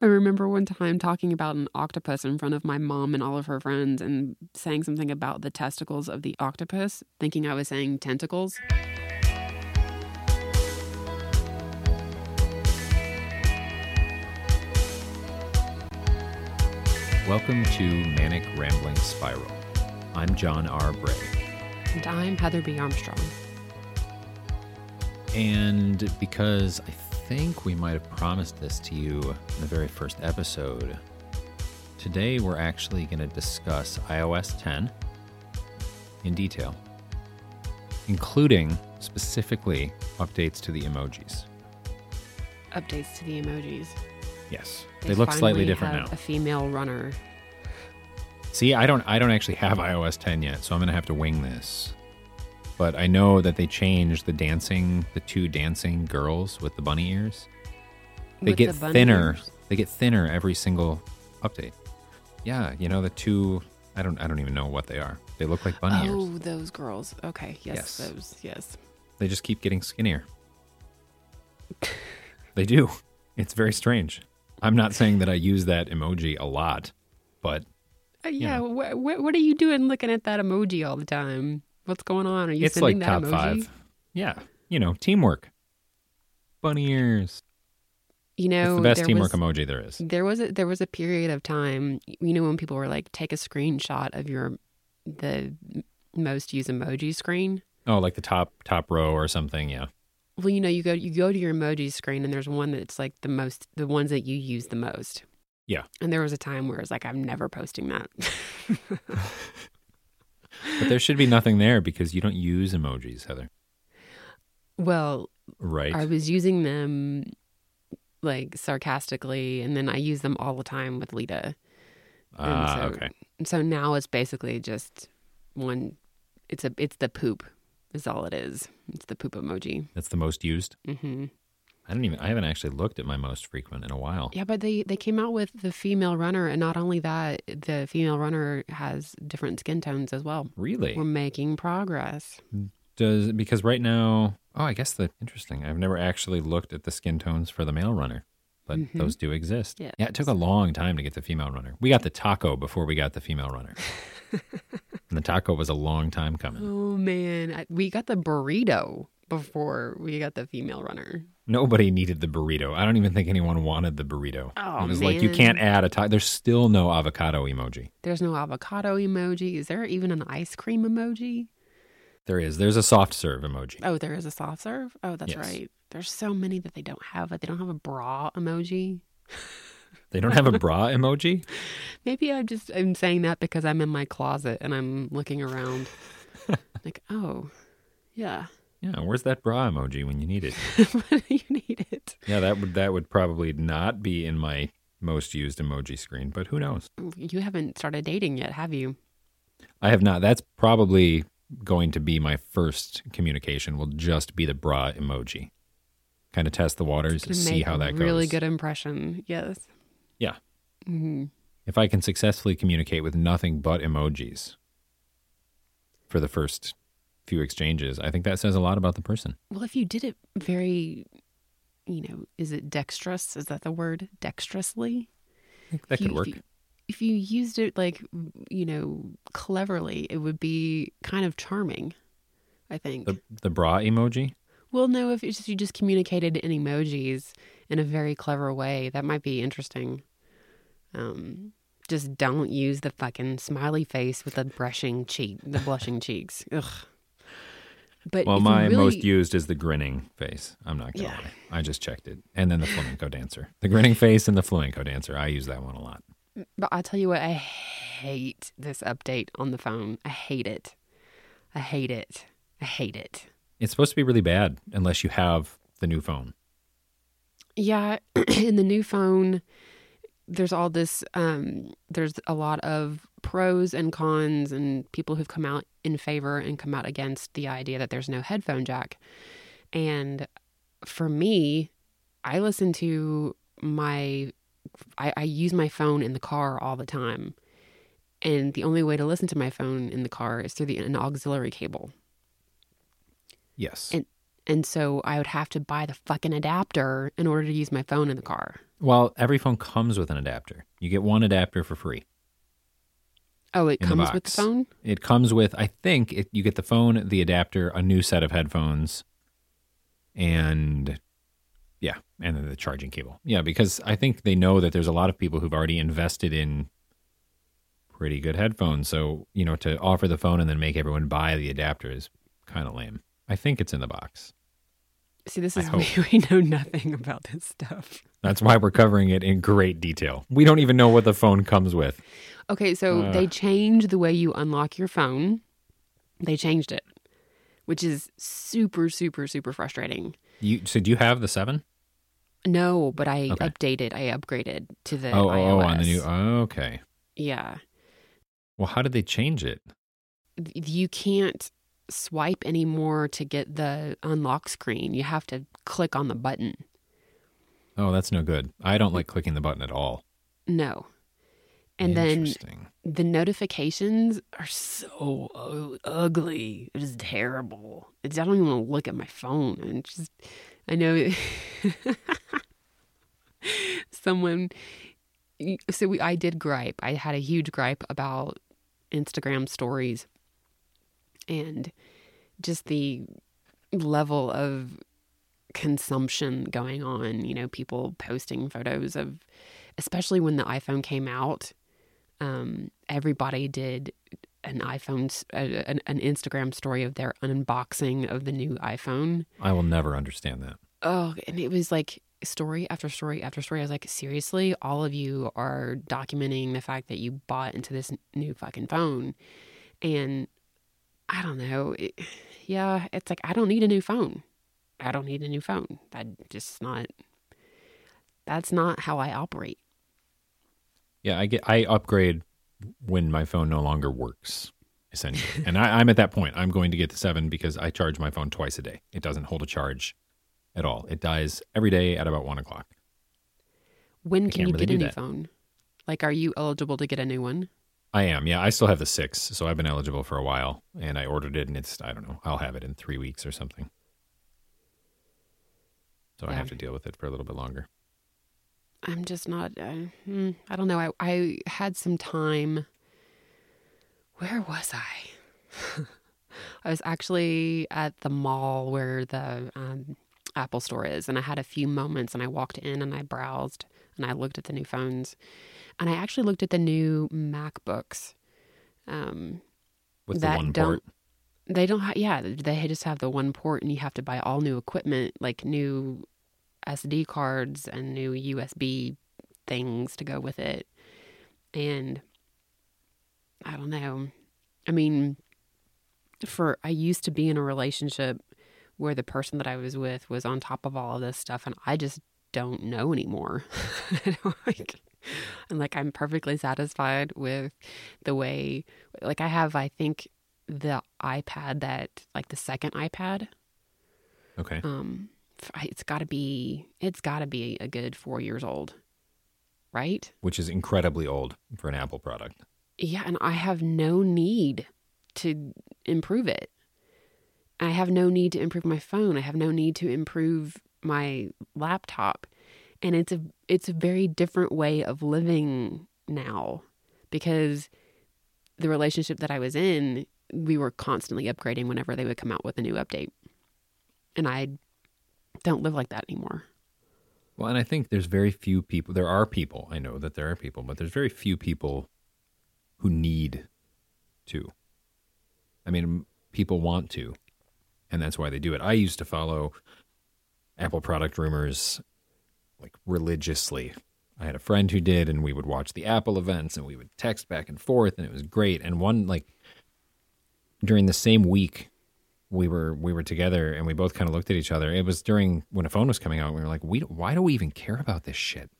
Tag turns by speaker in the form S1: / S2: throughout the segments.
S1: I remember one time talking about an octopus in front of my mom and all of her friends and saying something about the testicles of the octopus, thinking I was saying tentacles.
S2: Welcome to Manic Rambling Spiral. I'm John R. Bray.
S1: And I'm Heather B. Armstrong.
S2: And because I think we might have promised this to you in the very first episode, today we're actually going to discuss iOS 10 in detail, including specifically updates to the emojis.
S1: Updates to the emojis.
S2: Yes, they, look slightly different now.
S1: A female runner.
S2: See, I don't I don't actually have iOS 10 yet, so I'm going to have to wing this. But I know that they changed the dancing, the two dancing girls with the bunny ears. They
S1: With
S2: get
S1: the
S2: thinner.
S1: ears?
S2: They get thinner every single update. Yeah, you know the two I don't I don't even know what they are. They look like bunny
S1: oh,
S2: ears.
S1: those girls. Okay. Yes,
S2: Yes.
S1: those. Yes.
S2: They just keep getting skinnier. they do. It's very strange. I'm not saying that I use that emoji a lot, but
S1: Uh, yeah. Wh- wh- what are you doing looking at that emoji all the time? What's going on? Are you
S2: it's
S1: sending
S2: like
S1: that
S2: top
S1: emoji?
S2: five. Yeah, you know, teamwork. Bunny ears.
S1: You know,
S2: it's the best teamwork
S1: was,
S2: emoji there is.
S1: There was a, there was a period of time, you know, when people were like, take a screenshot of your the most used emoji screen.
S2: Oh, like the top top row or something. Yeah.
S1: Well, you know, you go you go to your emoji screen and there's one that's like the most the ones that you use the most.
S2: Yeah.
S1: And there was a time where it's like I'm never posting that.
S2: But there should be nothing there because you don't use emojis, Heather.
S1: well,
S2: Right.
S1: I was using them like sarcastically, and then I use them all the time with Leta.
S2: Ah,
S1: so,
S2: okay.
S1: So now it's basically just one. It's a it's the poop is all it is. It's the poop emoji.
S2: That's the most used.
S1: hmm
S2: I don't even. I haven't actually looked at my most frequent in a while.
S1: Yeah, but they they came out with the female runner, and not only that, the female runner has different skin tones as well.
S2: Really?
S1: We're making progress.
S2: Does because right now? Oh, I guess the interesting. I've never actually looked at the skin tones for the male runner, but
S1: Mhm.
S2: those do exist.
S1: Yes.
S2: Yeah, it took a long time to get the female runner. We got the taco before we got the female runner, and the taco was a long time coming.
S1: Oh man, I, we got the burrito before we got the female runner.
S2: Nobody needed the burrito. I don't even think anyone wanted the burrito.
S1: Oh,
S2: it was like you can't add a taco. There's still no avocado emoji.
S1: There's no avocado emoji. Is there even an ice cream emoji?
S2: There is. There's a soft serve emoji.
S1: Oh, there is a soft serve. Oh, that's
S2: Yes.
S1: right. There's so many that they don't have. They don't have a bra emoji.
S2: They don't have a bra emoji.
S1: Maybe I'm just I'm saying that because I'm in my closet and I'm looking around. like, oh, yeah.
S2: Yeah, where's that bra emoji when you need it?
S1: when you need it.
S2: Yeah, that would that would probably not be in my most used emoji screen, but who knows?
S1: You haven't started dating yet, have you?
S2: I have not. That's probably going to be my first communication. Will just be the bra emoji. Kind of test the waters, see how that goes.
S1: Really good impression. Yes.
S2: Yeah.
S1: hmm
S2: If I can successfully communicate with nothing but emojis for the first few exchanges, I think that says a lot about the person.
S1: Well, if you did it very, you know, is it dexterous? Is that the word? Dexterously?
S2: That
S1: If you-
S2: could work.
S1: If you, if you used it like, you know, cleverly, it would be kind of charming, I think.
S2: The the bra emoji.
S1: well, no, if it's just, you just communicated in emojis in a very clever way, that might be interesting. Um, just don't use the fucking smiley face with the brushing cheek, the blushing cheeks. Ugh. But
S2: Well, my
S1: really-
S2: most used is the grinning face. I'm not gonna
S1: Yeah.
S2: lie. I just checked it, and then the flamenco dancer. The grinning face and the flamenco dancer. I use that one a lot.
S1: But I'll tell you what, I hate this update on the phone. I hate it. I hate it. I hate it.
S2: It's supposed to be really bad unless you have the new phone.
S1: Yeah, in the new phone, there's all this. Um, there's a lot of pros and cons, and people who've come out in favor and come out against the idea that there's no headphone jack. And for me, I listen to my. I, I use my phone in the car all the time, and the only way to listen to my phone in the car is through the an auxiliary cable.
S2: Yes.
S1: And and so I would have to buy the fucking adapter in order to use my phone in the car.
S2: well, every phone comes with an adapter. You get one adapter for free.
S1: Oh, it
S2: In the
S1: comes with the phone?
S2: It comes with, I think, it, you get the phone, the adapter, a new set of headphones, and yeah, and then the charging cable. Yeah, because I think they know that there's a lot of people who've already invested in pretty good headphones. So, you know, to offer the phone and then make everyone buy the adapter is kind of lame. I think it's in the box.
S1: See, this is we, we know nothing about this stuff.
S2: That's why we're covering it in great detail. We don't even know what the phone comes with.
S1: Okay, so
S2: Ugh.
S1: they changed the way you unlock your phone. They changed it, which is super, super, super frustrating.
S2: You so do you have the seven?
S1: No, but I
S2: Okay.
S1: updated, I upgraded to the
S2: Oh, oh, oh,
S1: iOS.
S2: on the new. Oh, okay.
S1: yeah,
S2: Well, how did they change it?
S1: you can't swipe anymore to get the unlock screen. You have to click on the button.
S2: Oh, that's no good. I don't like clicking the button at all.
S1: No. And then the notifications are so ugly. It is terrible. It's, I don't even want to look at my phone. And just, I know someone. So we, I did gripe. I had a huge gripe about Instagram stories, and just the level of consumption going on. You know, people posting photos of, especially when the iPhone came out um, everybody did an iPhone, an, an Instagram story of their unboxing of the new iPhone.
S2: I will never understand that.
S1: Oh, and it was like story after story after story. I was like, seriously, all of you are documenting the fact that you bought into this new fucking phone, and I don't know. It, yeah, it's like I don't need a new phone. I don't need a new phone. I just not. That's not how I operate.
S2: Yeah, I get. I upgrade when my phone no longer works, essentially. and I, I'm at that point. I'm going to get the seven because I charge my phone twice a day. It doesn't hold a charge at all. It dies every day at about one o'clock.
S1: When can you
S2: really
S1: get a new
S2: that.
S1: phone? Like, are you eligible to get a new one?
S2: I am. Yeah, I still have the six, so I've been eligible for a while, and I ordered it, and it's. I don't know. I'll have it in three weeks or something. So I have to deal with it for a little bit longer.
S1: I'm just not. Uh, hmm, I don't know. I I had some time. Where was I? I was actually at the mall where the um, Apple store is, and I had a few moments, and I walked in and I browsed and I looked at the new phones, and I actually looked at the new MacBooks. Um,
S2: With
S1: That
S2: one
S1: don't-
S2: port.
S1: They don't have. Yeah, they just have the one port, and you have to buy all new equipment, like new SD cards and new USB things to go with it. And I don't know. I mean, for I used to be in a relationship where the person that I was with was on top of all of this stuff, and I just don't know anymore. like, and like I'm perfectly satisfied with the way, like I have, I think the iPad that, like the second iPad,
S2: Okay.
S1: um it's got to be it's got to be a good 4 years old right?
S2: Which is incredibly old for an Apple product.
S1: yeah and i have no need to improve it. I have no need to improve my phone. I have no need to improve my laptop. And it's a it's a very different way of living now because the relationship that i was in we were constantly upgrading whenever they would come out with a new update and i don't live like that anymore
S2: Well, and I think there's very few people. There are people. I know that there are people, but there's very few people who need to. I mean, people want to, and that's why they do it. I used to follow Apple product rumors like religiously. I had a friend who did, and we would watch the Apple events, and we would text back and forth, and it was great. And one like during the same week we were we were together and we both kind of looked at each other. It was during when a phone was coming out. We were like, we why do we even care about this shit?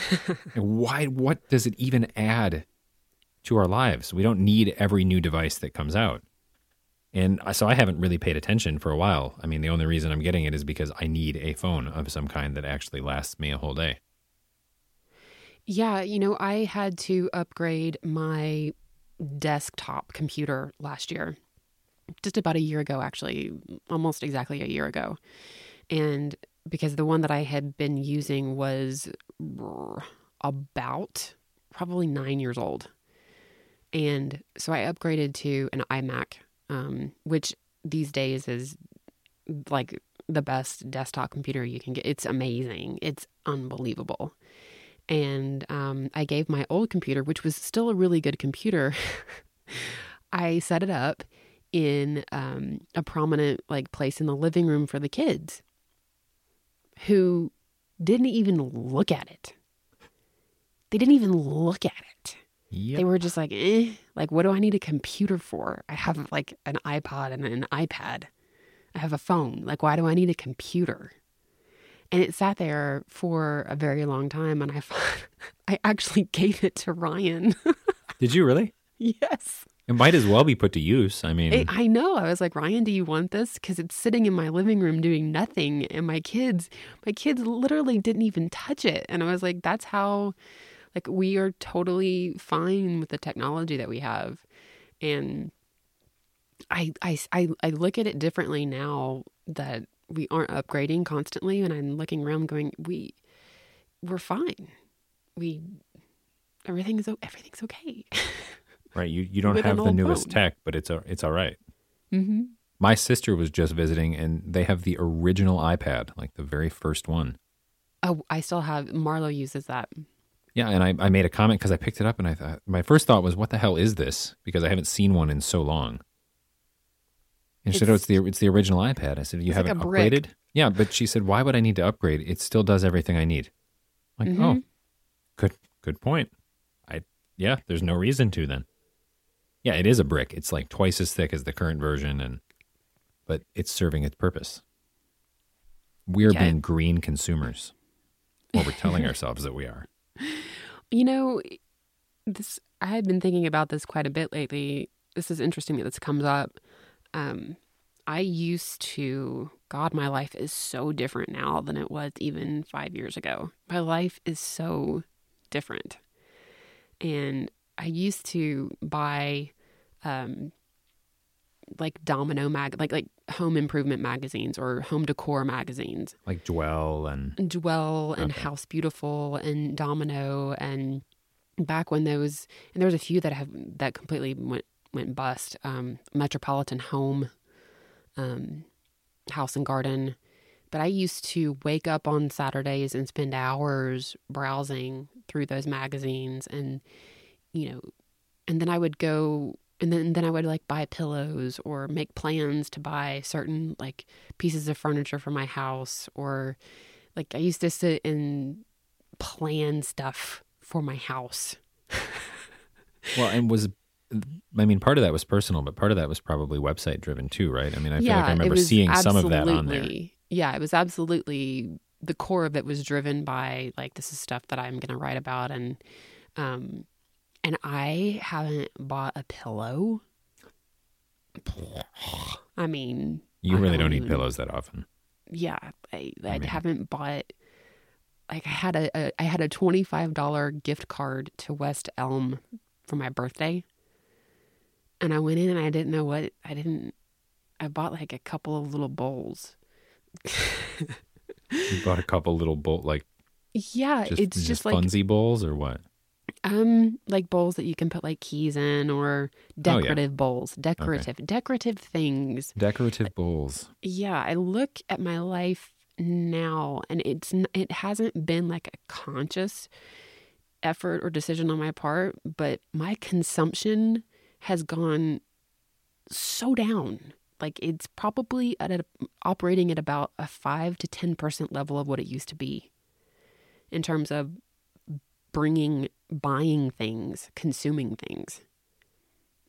S2: why? What does it even add to our lives? We don't need every new device that comes out. And so I haven't really paid attention for a while. I mean, the only reason I'm getting it is because I need a phone of some kind that actually lasts me a whole day.
S1: Yeah, you know, I had to upgrade my desktop computer last year. Just about a year ago, actually, almost exactly a year ago. And because the one that I had been using was about probably nine years old. And so I upgraded to an iMac, um, which these days is like the best desktop computer you can get. It's amazing. It's unbelievable. And um, I gave my old computer, which was still a really good computer, I set it up in um, a prominent like place in the living room for the kids who didn't even look at it. They didn't even look at it.
S2: Yep.
S1: They were just like, eh, like, what do I need a computer for? I have like an iPod and an iPad. I have a phone. Like, why do I need a computer? And it sat there for a very long time. And I, I actually gave it to Ryan.
S2: Did you really?
S1: yes.
S2: It might as well be put to use. I mean,
S1: It, I know. I was like, Ryan, do you want this? Because it's sitting in my living room doing nothing, and my kids, my kids literally didn't even touch it. And I was like, that's how, like, we are totally fine with the technology that we have, and I, I, I, I look at it differently now that we aren't upgrading constantly, and I'm looking around, going, we, we're fine. We, everything's everything's okay.
S2: right? You you don't have the newest
S1: phone.
S2: tech, but it's a, it's all right.
S1: mm-hmm.
S2: My sister was just visiting, and they have the original iPad, like the very first one.
S1: Oh, I still have. Marlo uses that.
S2: Yeah, and I, I made a comment because I picked it up, and I thought my first thought was, "What the hell is this?" Because I haven't seen one in so long. And she said, "Oh, it's the it's the original iPad." I said, "You haven't
S1: brick.
S2: upgraded?" Yeah, but she said, "Why would I need to upgrade? It still does everything I need." I'm like,
S1: Mhm.
S2: oh, good good point. I yeah, there's no reason to then. Yeah, it is a brick. It's like twice as thick as the current version, and but it's serving its purpose. We're
S1: Yeah.
S2: being green consumers, or we're telling ourselves that we are.
S1: You know, this I had been thinking about this quite a bit lately. This is interesting that this comes up. Um, I used to, God, my life is so different now than it was even five years ago. My life is so different. And I used to buy, um, like Domino mag, like like home improvement magazines or home decor magazines.
S2: Like Dwell and
S1: Dwell and
S2: Okay.
S1: House Beautiful and Domino and back when those and there was a few that have that completely went went bust. Um, Metropolitan Home, um, House and Garden. But I used to wake up on Saturdays and spend hours browsing through those magazines and you know and then I would go and then then I would like buy pillows or make plans to buy certain like pieces of furniture for my house or like I used to sit and plan stuff for my house.
S2: well, and was I mean, part of that was personal, but part of that was probably website driven too, right? I mean, I feel like I remember seeing some of that on there.
S1: absolutely- Yeah, it was absolutely the core of it was driven by like this is stuff that I'm going to write about and um and I haven't bought a pillow. I mean,
S2: You
S1: I
S2: really don't need pillows that often.
S1: yeah, I, I,
S2: I mean-
S1: haven't bought. Like I had a, a I had a twenty five dollar gift card to West Elm for my birthday, and I went in and I didn't know what I didn't. I bought like a couple of little bowls.
S2: You bought a couple little bowl, like
S1: Yeah,
S2: just,
S1: it's just, like
S2: funsy bowls or what?
S1: um like bowls that you can put like keys in or
S2: Oh, yeah.
S1: decorative bowls, decorative decorative things.
S2: Decorative bowls.
S1: yeah i look at my life now and it's it hasn't been like a conscious effort or decision on my part but my consumption has gone so down like it's probably at a, operating at about a 5 to 10% level of what it used to be in terms of bringing buying things consuming things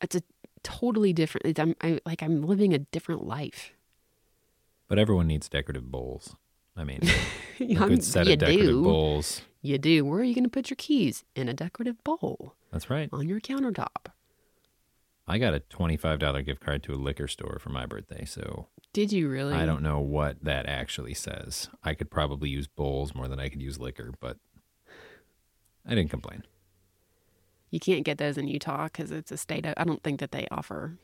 S1: it's a totally different. It's, I'm I, like I'm living a different life.
S2: But everyone needs decorative bowls. I mean, a good set
S1: you
S2: of decorative
S1: do.
S2: bowls.
S1: You do. Where are you going to put your keys? In a decorative bowl
S2: That's right.
S1: on your countertop.
S2: I got a $25 gift card to a liquor store for my birthday, so
S1: Did you really?
S2: I don't know what that actually says. I could probably use bowls more than I could use liquor, but I didn't complain.
S1: You can't get those in Utah because it's a state. Of, I don't think that they offer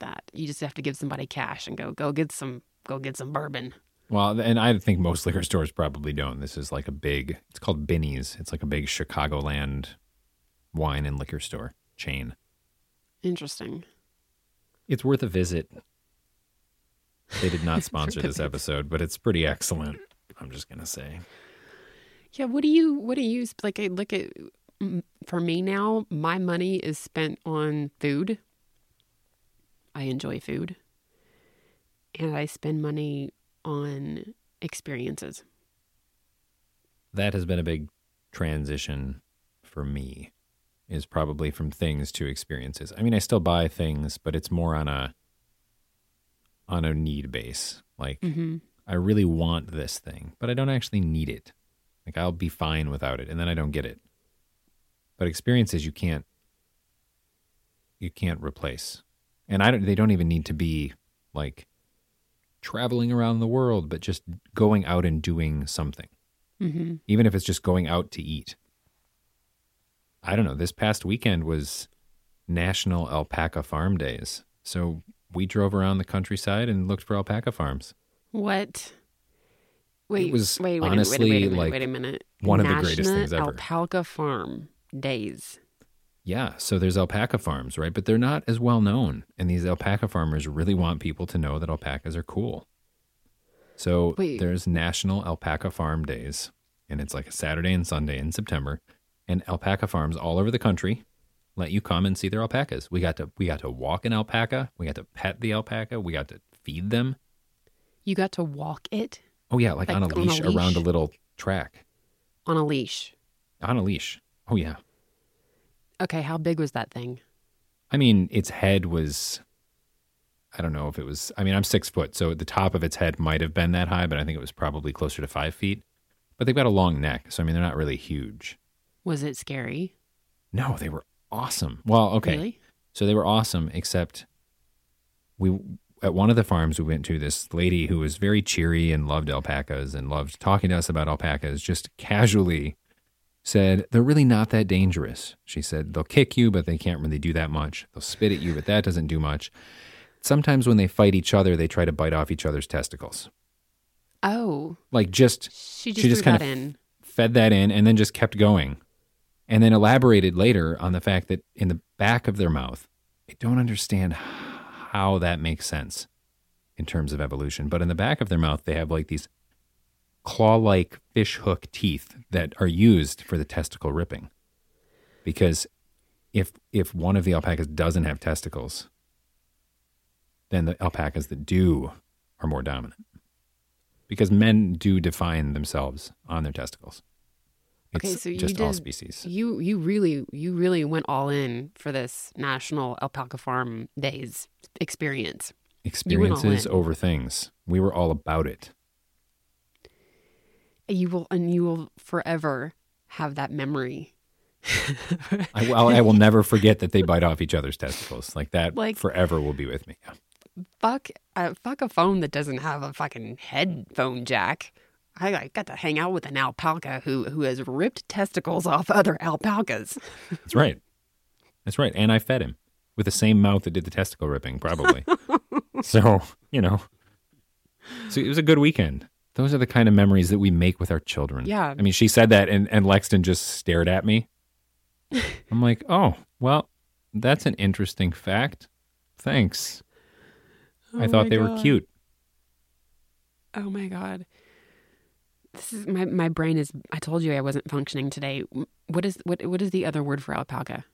S1: that. You just have to give somebody cash and go go get some go get some bourbon.
S2: Well, and I think most liquor stores probably don't. This is like a big, it's called Binny's. It's like a big Chicagoland wine and liquor store chain.
S1: Interesting.
S2: It's worth a visit. They did not sponsor this episode, but it's pretty excellent. I'm just going to say.
S1: Yeah. What do you What do you like? I look at mm, for me now. My money is spent on food. I enjoy food, and I spend money on experiences.
S2: That has been a big transition for me is probably from things to experiences. I mean, I still buy things, but it's more on a on a need base. Like
S1: Mm-hmm.
S2: I really want this thing, but I don't actually need it. Like I'll be fine without it, and then I don't get it. But experiences you can't you can't replace, and I don't. They don't even need to be like traveling around the world, but just going out and doing something,
S1: Mm-hmm.
S2: even if it's just going out to eat. I don't know. This past weekend was National Alpaca Farm Days, so we drove around the countryside and looked for alpaca farms.
S1: What? Wait,
S2: was
S1: wait, wait,
S2: honestly,
S1: wait, a minute,
S2: like,
S1: wait a minute.
S2: one of the greatest
S1: National
S2: things ever.
S1: Alpaca Farm Days.
S2: Yeah, so there's alpaca farms, right? But they're not as well known. And these alpaca farmers really want people to know that alpacas are cool. So
S1: Wait.
S2: there's National Alpaca Farm Days, and it's like a Saturday and Sunday in September. And alpaca farms all over the country let you come and see their alpacas. We got to we got to walk an alpaca, we got to pet the alpaca, we got to feed them.
S1: You got to walk it
S2: Oh yeah, like,
S1: Like
S2: on a
S1: on a
S2: leash around a little track.
S1: on a leash.
S2: On a leash. Oh yeah.
S1: Okay, how big was that thing?
S2: I mean, its head was. I don't know if it was. I mean, I'm six foot, so the top of its head might have been that high, but I think it was probably closer to five feet. But they've got a long neck, so I mean, they're not really huge.
S1: Was it scary?
S2: No, they were awesome. Well, okay,
S1: Really?
S2: so they were awesome, except we at one of the farms we went to, this lady who was very cheery and loved alpacas and loved talking to us about alpacas, just casually said, They're really not that dangerous. She said, They'll kick you, but they can't really do that much. They'll spit at you, but that doesn't do much. Sometimes when they fight each other, they try to bite off each other's testicles.
S1: Oh,
S2: Like just
S1: she just,
S2: She just kind
S1: that
S2: of
S1: in.
S2: fed that in and then just kept going. And then elaborated later on the fact that in the back of their mouth, I don't understand how that makes sense in terms of evolution, but in the back of their mouth, they have like these claw like fish hook teeth that are used for the testicle ripping. Because if if one of the alpacas doesn't have testicles, then the alpacas that do are more dominant. Because men do define themselves on their testicles. It's
S1: Okay, so you
S2: just all species.
S1: You you really you really went all in for this National Alpaca Farm Days experience. you went all
S2: Experiences over things. We were all about it.
S1: You will and you will forever have that memory.
S2: I, well, I will never forget that they bite off each other's testicles. Like that
S1: Like-
S2: forever will be with me. Yeah.
S1: fuck uh, fuck a phone that doesn't have a fucking headphone jack. I, I got to hang out with an alpaca who who has ripped testicles off other alpacas.
S2: That's right. That's right. And I fed him with the same mouth that did the testicle ripping, probably. so, you know. So it was a good weekend. Those are the kind of memories that we make with our children.
S1: Yeah.
S2: I mean, she said that and, and Lexton just stared at me. I'm like, oh, well, that's an interesting fact. Thanks. I
S1: Oh
S2: thought
S1: my
S2: they were cute.
S1: Oh my god. This is my my brain is I told you I wasn't functioning today. What is what what is the other word for alpaca?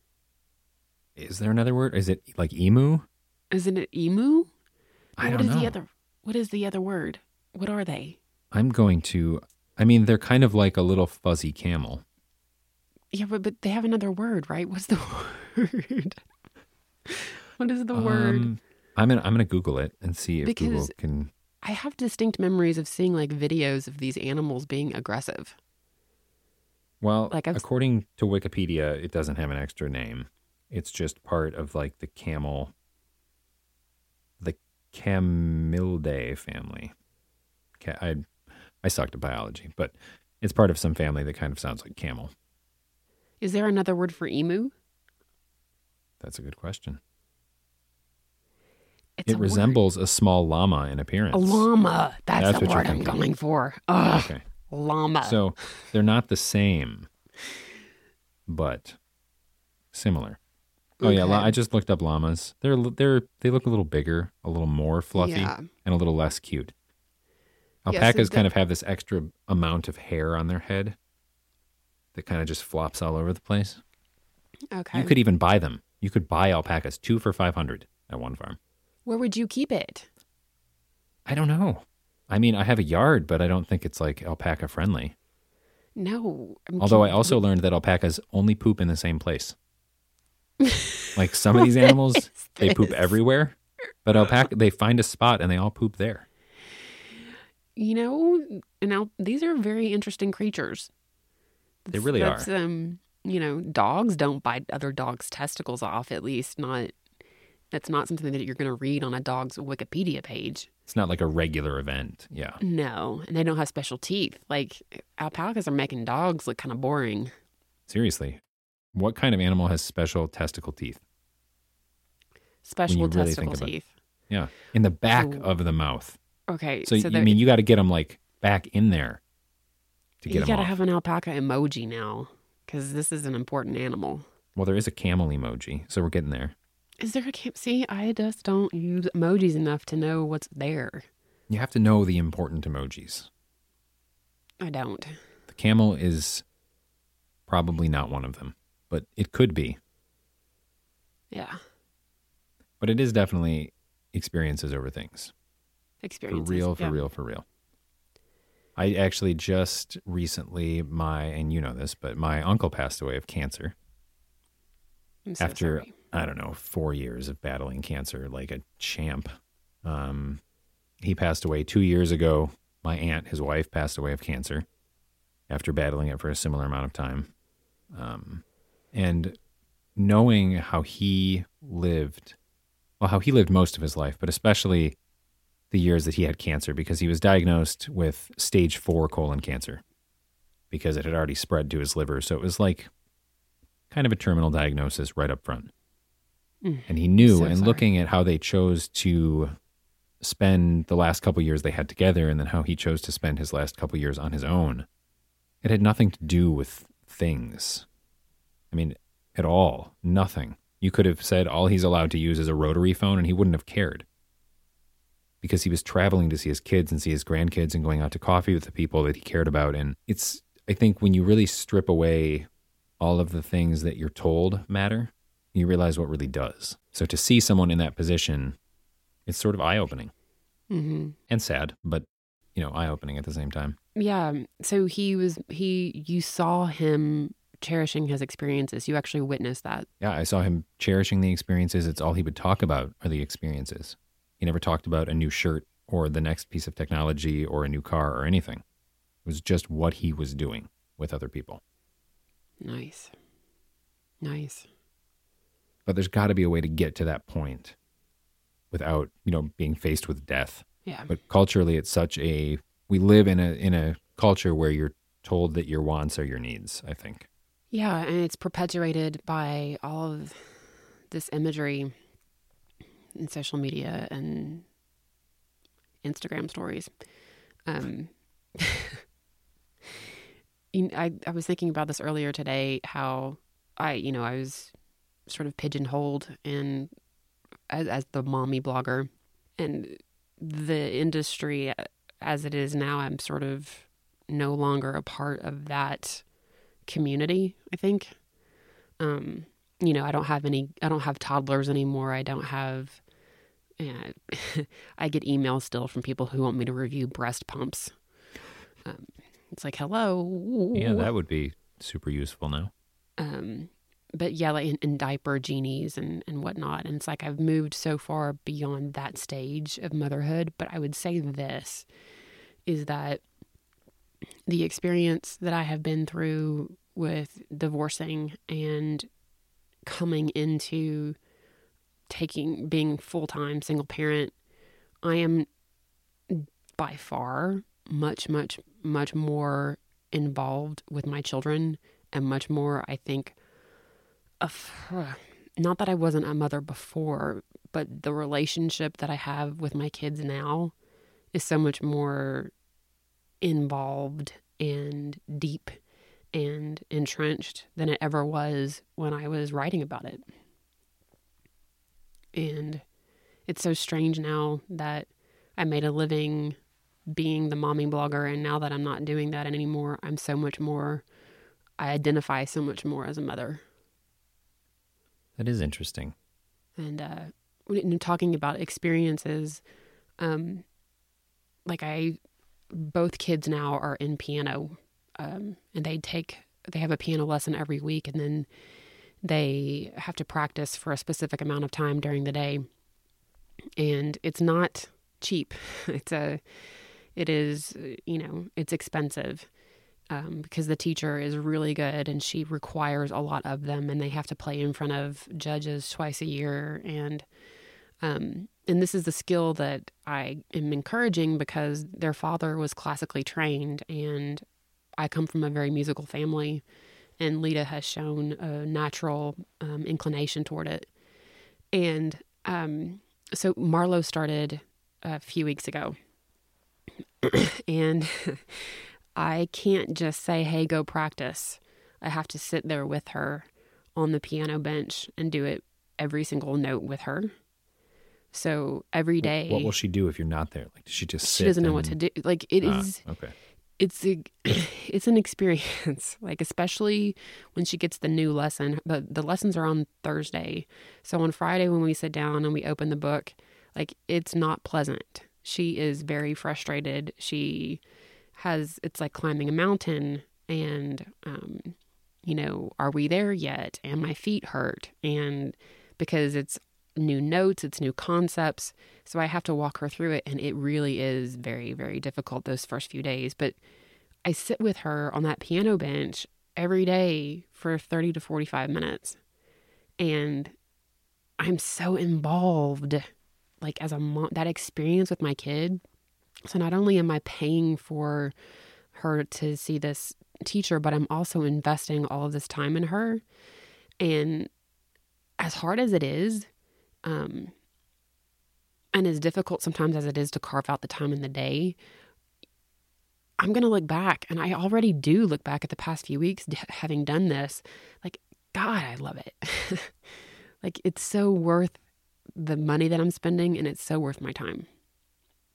S2: Is there another word? Is it like emu?
S1: Isn't it emu?
S2: I
S1: What
S2: don't
S1: is
S2: know.
S1: the other what is the other word? What are they?
S2: I'm going to. I mean, they're kind of like a little fuzzy camel.
S1: Yeah, but, but they have another word, right? What's the word? What is the word?
S2: Um, I'm gonna I'm gonna Google it and see if Google can.
S1: I have distinct memories of seeing like videos of these animals being aggressive.
S2: Well,
S1: like, I've-
S2: according to Wikipedia, it doesn't have an extra name. It's just part of like the camel, the Camelidae family. I I sucked at biology, but it's part of some family that kind of sounds like camel.
S1: Is there another word for emu?
S2: That's a good question.
S1: It's
S2: it
S1: word.
S2: resembles a small llama in appearance.
S1: a llama. That's,
S2: That's
S1: the
S2: what you're
S1: word I'm going for. Ugh,
S2: Okay.
S1: llama.
S2: So they're not the same, but similar. Oh yeah. I just looked up llamas. They're they're they look a little bigger, a little more fluffy,
S1: Yeah.
S2: and a little less cute. Alpacas kind of have this extra amount of hair on their head that kind of just flops all over the place.
S1: okay.
S2: You could even buy them. You could buy alpacas two for five hundred at one farm.
S1: Where would you keep it?
S2: I don't know. I mean, I have a yard, but I don't think it's like alpaca friendly.
S1: No. I'm
S2: Although I also learned that alpacas only poop in the same place. like some of these animals, they poop everywhere, but alpaca they find a spot and they all poop there.
S1: You know, now these are very interesting creatures.
S2: They really are.
S1: Um, you know, dogs don't bite other dogs' testicles off. At least not. That's not something that you're going to read on a dog's Wikipedia page.
S2: It's not like a regular event. Yeah.
S1: No, and they don't have special teeth. Like alpacas are making dogs look kind of boring.
S2: Seriously. What kind of animal has special testicle teeth?
S1: Special
S2: you really
S1: testicle
S2: about it.
S1: teeth.
S2: Yeah. In the back
S1: So-
S2: of the mouth.
S1: Okay,
S2: So,
S1: so,
S2: you
S1: there-
S2: mean you got to get them like back in there to
S1: you
S2: get them
S1: gotta have an alpaca emoji now because this is an important animal.
S2: well, there is a camel emoji, so we're getting there.
S1: Is there a camp? See, I just don't use emojis enough to know what's there.
S2: You have to know the important emojis.
S1: I don't.
S2: The camel is probably not one of them, but it could be.
S1: Yeah,
S2: But it is definitely experiences over things.
S1: Experiences.
S2: For real, for
S1: yeah.
S2: real, for real. I actually just recently, my, and you know this, but my uncle passed away of cancer
S1: I'm so
S2: after,
S1: sorry.
S2: I don't know, four years of battling cancer like a champ. Um, he passed away two years ago. My aunt, his wife, passed away of cancer after battling it for a similar amount of time. Um, and knowing how he lived, well, how he lived most of his life, but especially the years that he had cancer because he was diagnosed with stage four colon cancer because it had already spread to his liver. So it was like kind of a terminal diagnosis right up front. And he knew,
S1: So
S2: and
S1: sorry.
S2: looking at how they chose to spend the last couple years they had together and then how he chose to spend his last couple years on his own, it had nothing to do with things. I mean, at all. Nothing. You could have said all he's allowed to use is a rotary phone and he wouldn't have cared. Because he was traveling to see his kids and see his grandkids and going out to coffee with the people that he cared about. And it's, I think, when you really strip away all of the things that you're told matter, you realize what really does. So to see someone in that position, it's sort of eye opening
S1: hmm
S2: and sad, but, you know, eye opening at the same time.
S1: Yeah. So he was he. You saw him cherishing his experiences. You actually witnessed that.
S2: Yeah, I saw him cherishing the experiences. It's all he would talk about are the experiences. He never talked about a new shirt or the next piece of technology or a new car or anything. It was just what he was doing with other people.
S1: Nice. Nice.
S2: But there's got to be a way to get to that point without, you know, being faced with death.
S1: Yeah.
S2: But culturally it's such a we live in a in a culture where you're told that your wants are your needs, I think.
S1: Yeah, and it's perpetuated by all of this imagery in social media and Instagram stories. Um, you I, I was thinking about this earlier today, how I, you know, I was sort of pigeonholed in as, as the mommy blogger. And the industry as it is now, I'm sort of no longer a part of that community i think. Um you know i don't have any i don't have toddlers anymore. I don't have uh, i get emails still from people who want me to review breast pumps. Um, it's like hello.
S2: Yeah, that would be super useful now.
S1: um but yeah, like in, in diaper genies and, and whatnot. And it's like I've moved so far beyond that stage of motherhood. But I would say this is that the experience that I have been through with divorcing and coming into taking being full time single parent, I am by far much, much, much more involved with my children and much more, I think, not that I wasn't a mother before, but the relationship that I have with my kids now is so much more involved and deep and entrenched than it ever was when I was writing about it. And it's so strange now that I made a living being the mommy blogger, and now that I'm not doing that anymore, I'm so much more, I identify so much more as a mother.
S2: That is interesting.
S1: And uh, talking about experiences, um, like I, both kids now are in piano, um, and they take they have a piano lesson every week, and then they have to practice for a specific amount of time during the day. And it's not cheap. It's a, it is, you know, it's expensive um, because the teacher is really good and she requires a lot of them and they have to play in front of judges twice a year. And um, and this is the skill that I am encouraging because their father was classically trained and I come from a very musical family and Leta has shown a natural um, inclination toward it. And um, so Marlo started a few weeks ago. And I can't just say, hey, go practice. I have to sit there with her on the piano bench and do it every single note with her. So every day.
S2: What will she do if you're not there? Like, does she just
S1: She doesn't know what to do. Like, it
S2: ah,
S1: is.
S2: Okay.
S1: It's a, it's an experience. Like, especially when she gets the new lesson. The the lessons are on Thursday, so on Friday when we sit down and we open the book, like it's not pleasant. She is very frustrated. She has it's like climbing a mountain and um, you know are we there yet? And my feet hurt? And because it's new notes it's new concepts so i have to walk her through it and it really is very very difficult those first few days. But i sit with her on that piano bench every day for 30 to 45 minutes and i'm so involved like as a mom that experience with my kid so not only am I paying for her to see this teacher, but I'm also investing all of this time in her. And as hard as it is, um, and as difficult sometimes as it is to carve out the time in the day, I'm going to look back, and I already do look back at the past few weeks having done this. Like, God, I love it. like, it's so worth the money that I'm spending, and it's so worth my time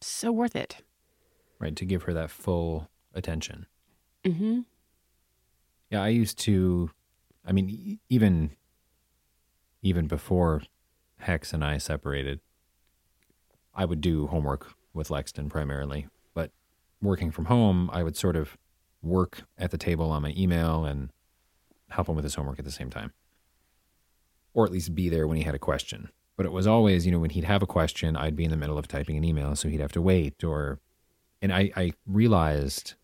S1: so worth it.
S2: Right. To give her that full attention.
S1: Mm-hmm.
S2: Yeah. I used to, I mean, even, even before Hex and I separated, I would do homework with Lexton primarily. But working from home, I would sort of work at the table on my email and help him with his homework at the same time. Or at least be there when he had a question. But it was always, you know, when he'd have a question, I'd be in the middle of typing an email, so he'd have to wait. Or, and I, I realized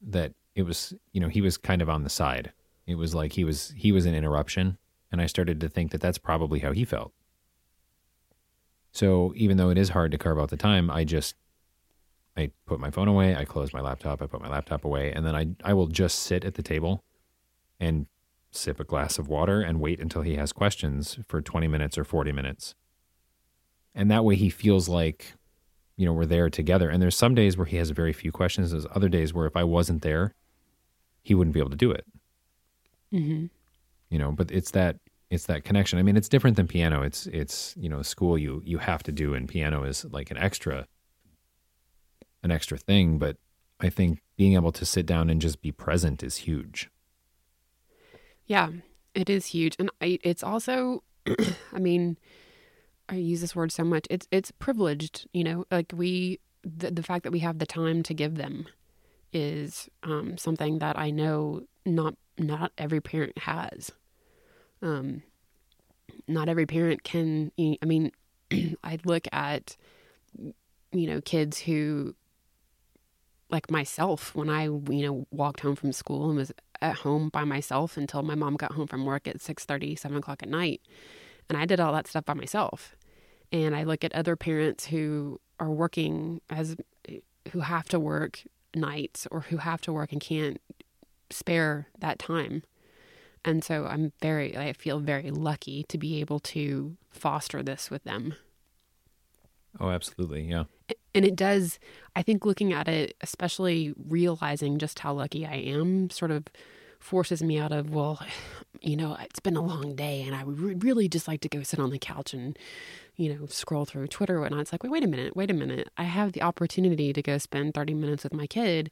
S2: that it was, you know, he was kind of on the side. It was like he was he was an interruption, and I started to think that that's probably how he felt. So even though it is hard to carve out the time, I just I put my phone away, I close my laptop, I put my laptop away, and then I I will just sit at the table and sip a glass of water and wait until he has questions for 20 minutes or 40 minutes. And that way he feels like, you know, we're there together. And there's some days where he has very few questions. There's other days where if I wasn't there, he wouldn't be able to do it.
S1: Mm-hmm.
S2: You know, but it's that it's that connection. I mean, it's different than piano. It's it's you know, school you you have to do, and piano is like an extra an extra thing. But I think being able to sit down and just be present is huge.
S1: Yeah, it is huge, and I, it's also, I mean, I use this word so much. It's it's privileged, you know. Like we, the, the fact that we have the time to give them, is um, something that I know not not every parent has. Um, not every parent can, I mean, I look at, you know, kids who, like myself, when I, you know, walked home from school and was at home by myself until my mom got home from work at 6 30, 7 o'clock at night. And I did all that stuff by myself. And I look at other parents who are working as, who have to work nights or who have to work and can't spare that time. And so I'm very, I feel very lucky to be able to foster this with them.
S2: Oh, absolutely. Yeah.
S1: And it does, I think looking at it, especially realizing just how lucky I am, sort of forces me out of, well, you know, it's been a long day and I would really just like to go sit on the couch and, you know, scroll through Twitter and whatnot. It's like, wait, wait a minute, wait a minute. I have the opportunity to go spend 30 minutes with my kid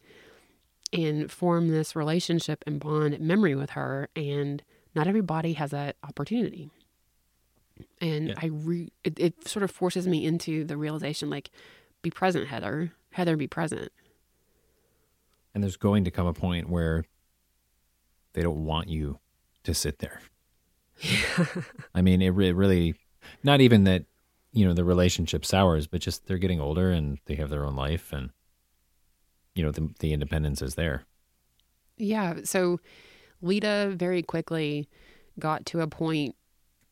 S1: and form this relationship and bond memory with her. And not everybody has that opportunity. And yeah. I re it, it sort of forces me into the realization like, be present, Heather. Heather, be present.
S2: And there's going to come a point where they don't want you to sit there. Yeah. I mean, it re- really, not even that, you know, the relationship sours, but just they're getting older and they have their own life and you know the the independence is there.
S1: Yeah. So Leta very quickly got to a point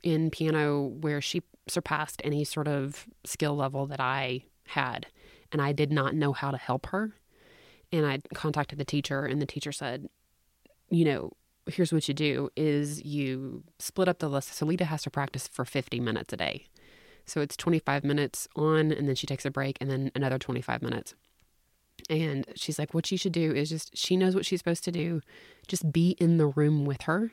S1: in piano where she surpassed any sort of skill level that I had, and I did not know how to help her. And I contacted the teacher, and the teacher said, "You know, here's what you do: is you split up the list. So Leta has to practice for 50 minutes a day. So it's 25 minutes on, and then she takes a break, and then another 25 minutes." And she's like, what she should do is just, she knows what she's supposed to do. Just be in the room with her.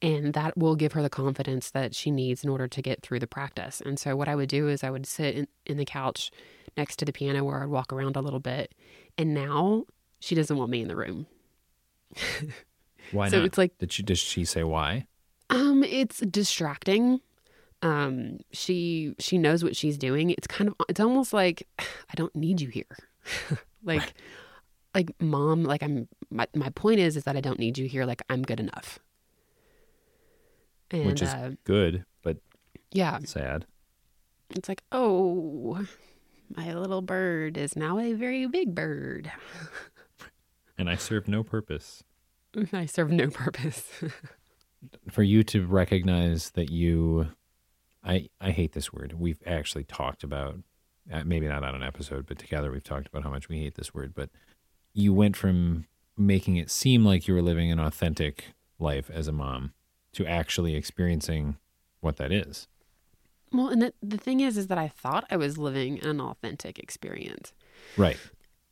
S1: And that will give her the confidence that she needs in order to get through the practice. And so, what I would do is I would sit in, in the couch next to the piano where I'd walk around a little bit. And now she doesn't want me in the room.
S2: why not? so not? it's like, did she, does she say why?
S1: Um, it's distracting um she she knows what she's doing it's kind of it's almost like i don't need you here like, like mom, like I'm. My my point is, is that I don't need you here. Like I'm good enough.
S2: And, Which is uh, good, but
S1: yeah,
S2: sad.
S1: It's like, oh, my little bird is now a very big bird.
S2: and I serve no purpose.
S1: I serve no purpose.
S2: For you to recognize that you, I I hate this word. We've actually talked about uh, maybe not on an episode, but together we've talked about how much we hate this word. But you went from making it seem like you were living an authentic life as a mom to actually experiencing what that is.
S1: Well, and the, the thing is, is that I thought I was living an authentic experience.
S2: Right.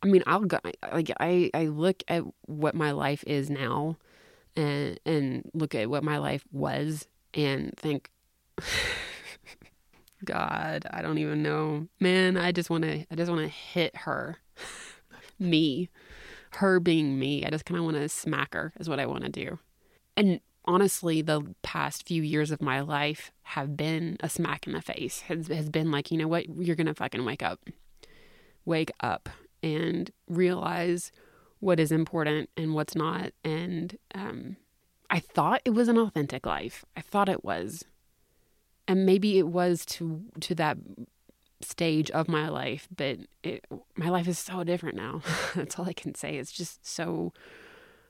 S1: I mean, I'll go, like I, I look at what my life is now and, and look at what my life was and think, God, I don't even know. Man, I just want to I just want to hit her. me. Her being me. I just kind of want to smack her is what I want to do. And honestly, the past few years of my life have been a smack in the face. Has has been like, you know what? You're to fucking wake up. Wake up and realize what is important and what's not and um I thought it was an authentic life. I thought it was and maybe it was to to that stage of my life but it, my life is so different now that's all i can say it's just so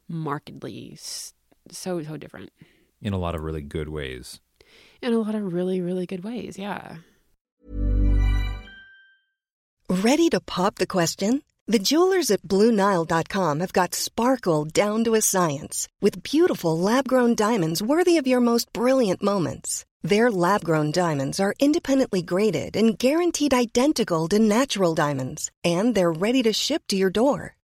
S1: markedly so so different.
S2: In a lot of really good ways.
S1: In a lot of really really good ways yeah.
S3: Ready to pop the question? The jewelers at bluenile.com have got sparkle down to a science with beautiful lab-grown diamonds worthy of your most brilliant moments. Their lab grown diamonds are independently graded and guaranteed identical to natural diamonds, and they're ready to ship to your door.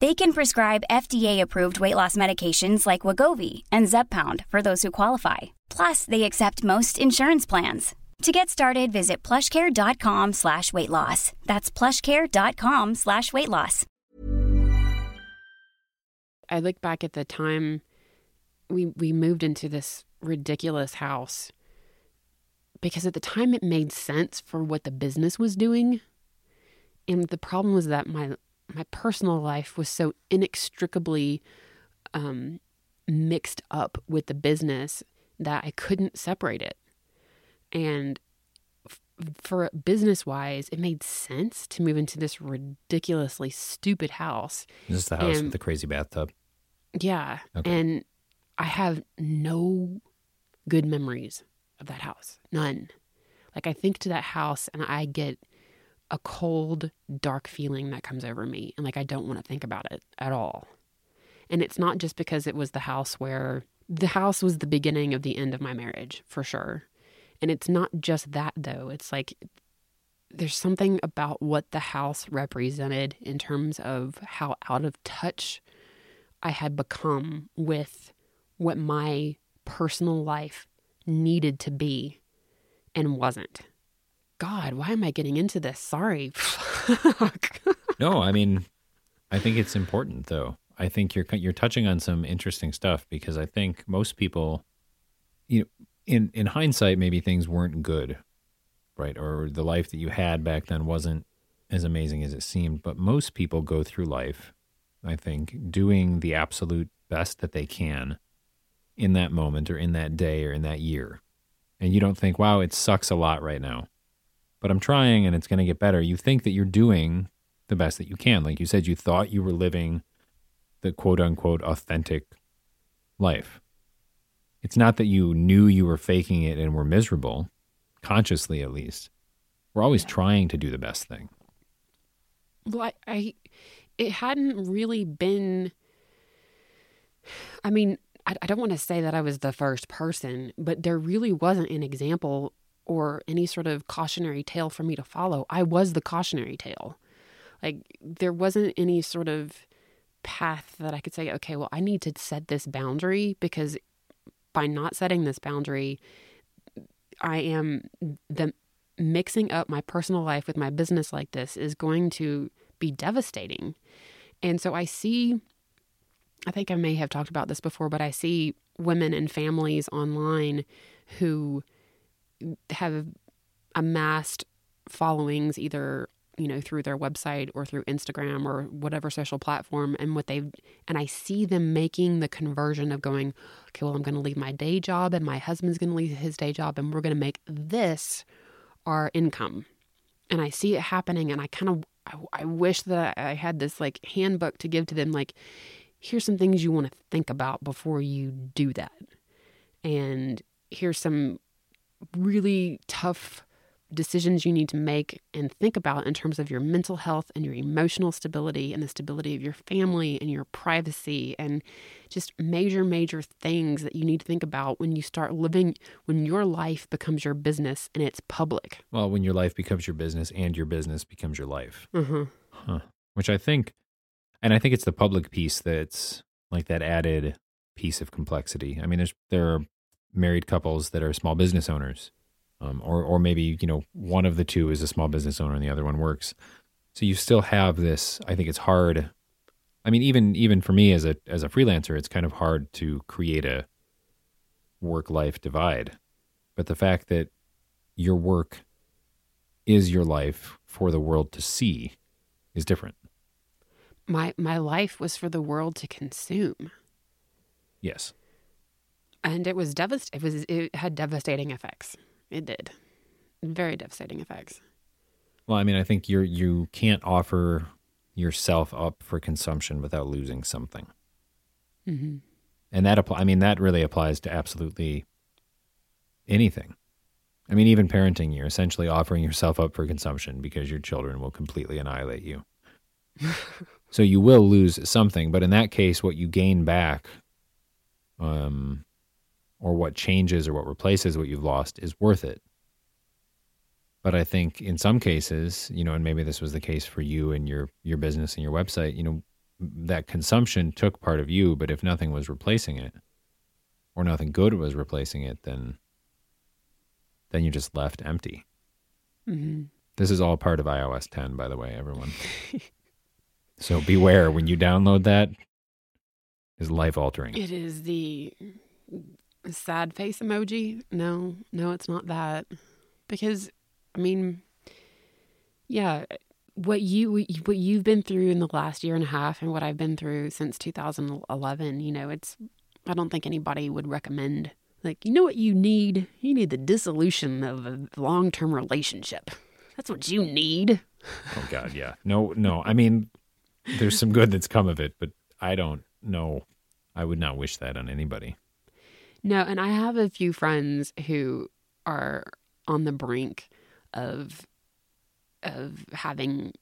S4: They can prescribe FDA-approved weight loss medications like Wegovy and Zepbound for those who qualify. Plus, they accept most insurance plans. To get started, visit plushcare.com slash weight loss. That's plushcare.com slash weight loss.
S1: I look back at the time we we moved into this ridiculous house because at the time it made sense for what the business was doing. And the problem was that my my personal life was so inextricably um, mixed up with the business that I couldn't separate it. And f- for business wise, it made sense to move into this ridiculously stupid house.
S2: Is this the house
S1: And-
S2: with the crazy bathtub?
S1: Yeah.
S2: Okay.
S1: And I have no good memories of that house. None. Like I think to that house and I get a cold, dark feeling that comes over me. And like I don't want to think about it at all. And it's not just because it was the house where the house was the beginning of the end of my marriage, for sure. And it's not just that though. It's like there's something about what the house represented in terms of how out of touch I had become with what my personal life needed to be and wasn't. God, why am I getting into this? Sorry.
S2: No, I mean, I think it's important though. I think you're you're touching on some interesting stuff because I think most people, you know, in in hindsight, maybe things weren't good, right? Or the life that you had back then wasn't as amazing as it seemed. But most people go through life, I think, doing the absolute best that they can in that moment or in that day or in that year. And you don't think, wow, it sucks a lot right now. But I'm trying and it's going to get better. You think that you're doing the best that you can. Like you said, you thought you were living the quote unquote authentic life. It's not that you knew you were faking it and were miserable, consciously at least. We're always trying to do the best thing.
S1: Well, I, I, it hadn't really been. I mean, I, I don't want to say that I was the first person, but there really wasn't an example or any sort of cautionary tale for me to follow. I was the cautionary tale. Like, there wasn't any sort of path that I could say, okay, well, I need to set this boundary because by not setting this boundary, I am the mixing up my personal life with my business like this is going to be devastating. And so I see, I think I may have talked about this before, but I see women and families online who have amassed followings either you know through their website or through Instagram or whatever social platform and what they've and I see them making the conversion of going okay well I'm going to leave my day job and my husband's going to leave his day job and we're going to make this our income. And I see it happening and I kind of I, I wish that I had this like handbook to give to them like here's some things you want to think about before you do that. And here's some really tough decisions you need to make and think about in terms of your mental health and your emotional stability and the stability of your family and your privacy and just major major things that you need to think about when you start living when your life becomes your business and it's public
S2: Well, when your life becomes your business and your business becomes your life.
S1: mm-hmm.
S2: Huh. Which I think, and I think it's the public piece that's like that added piece of complexity. I mean, there's there are married couples that are small business owners, um, or or maybe you know one of the two is a small business owner and the other one works. So you still have this. I think it's hard. I mean, even even for me as a as a freelancer, it's kind of hard to create a work life divide. But the fact that your work is your life for the world to see is different.
S1: my my life was for the world to consume
S2: Yes.
S1: And it was devast- it was it had devastating effects it did very devastating effects
S2: Well, I mean, I think you're you can't offer yourself up for consumption without losing something,
S1: mm-hmm.
S2: and that apply. I mean, that really applies to absolutely anything. I mean, even parenting, you're essentially offering yourself up for consumption because your children will completely annihilate you. so you will lose something, but in that case, what you gain back, um, or what changes or what replaces what you've lost is worth it. But I think in some cases, you know, and maybe this was the case for you and your your business and your website, you know, that consumption took part of you, but if nothing was replacing it, or nothing good was replacing it, then then you just left empty.
S1: hmm
S2: This is all part of iOS 10, by the way, everyone. so beware when you download that. Is life altering.
S1: It is the sad face emoji. No, no, it's not that. Because, I mean, yeah, what you what you've been through in the last year and a half, and what I've been through since 2011. You know, it's. I don't think anybody would recommend. Like, you know what you need? You need the dissolution of a long term relationship. That's what you need.
S2: Oh God, yeah. No, no. I mean, there's some good that's come of it, but I don't know. I would not wish that on anybody.
S1: No, and I have a few friends who are on the brink of of having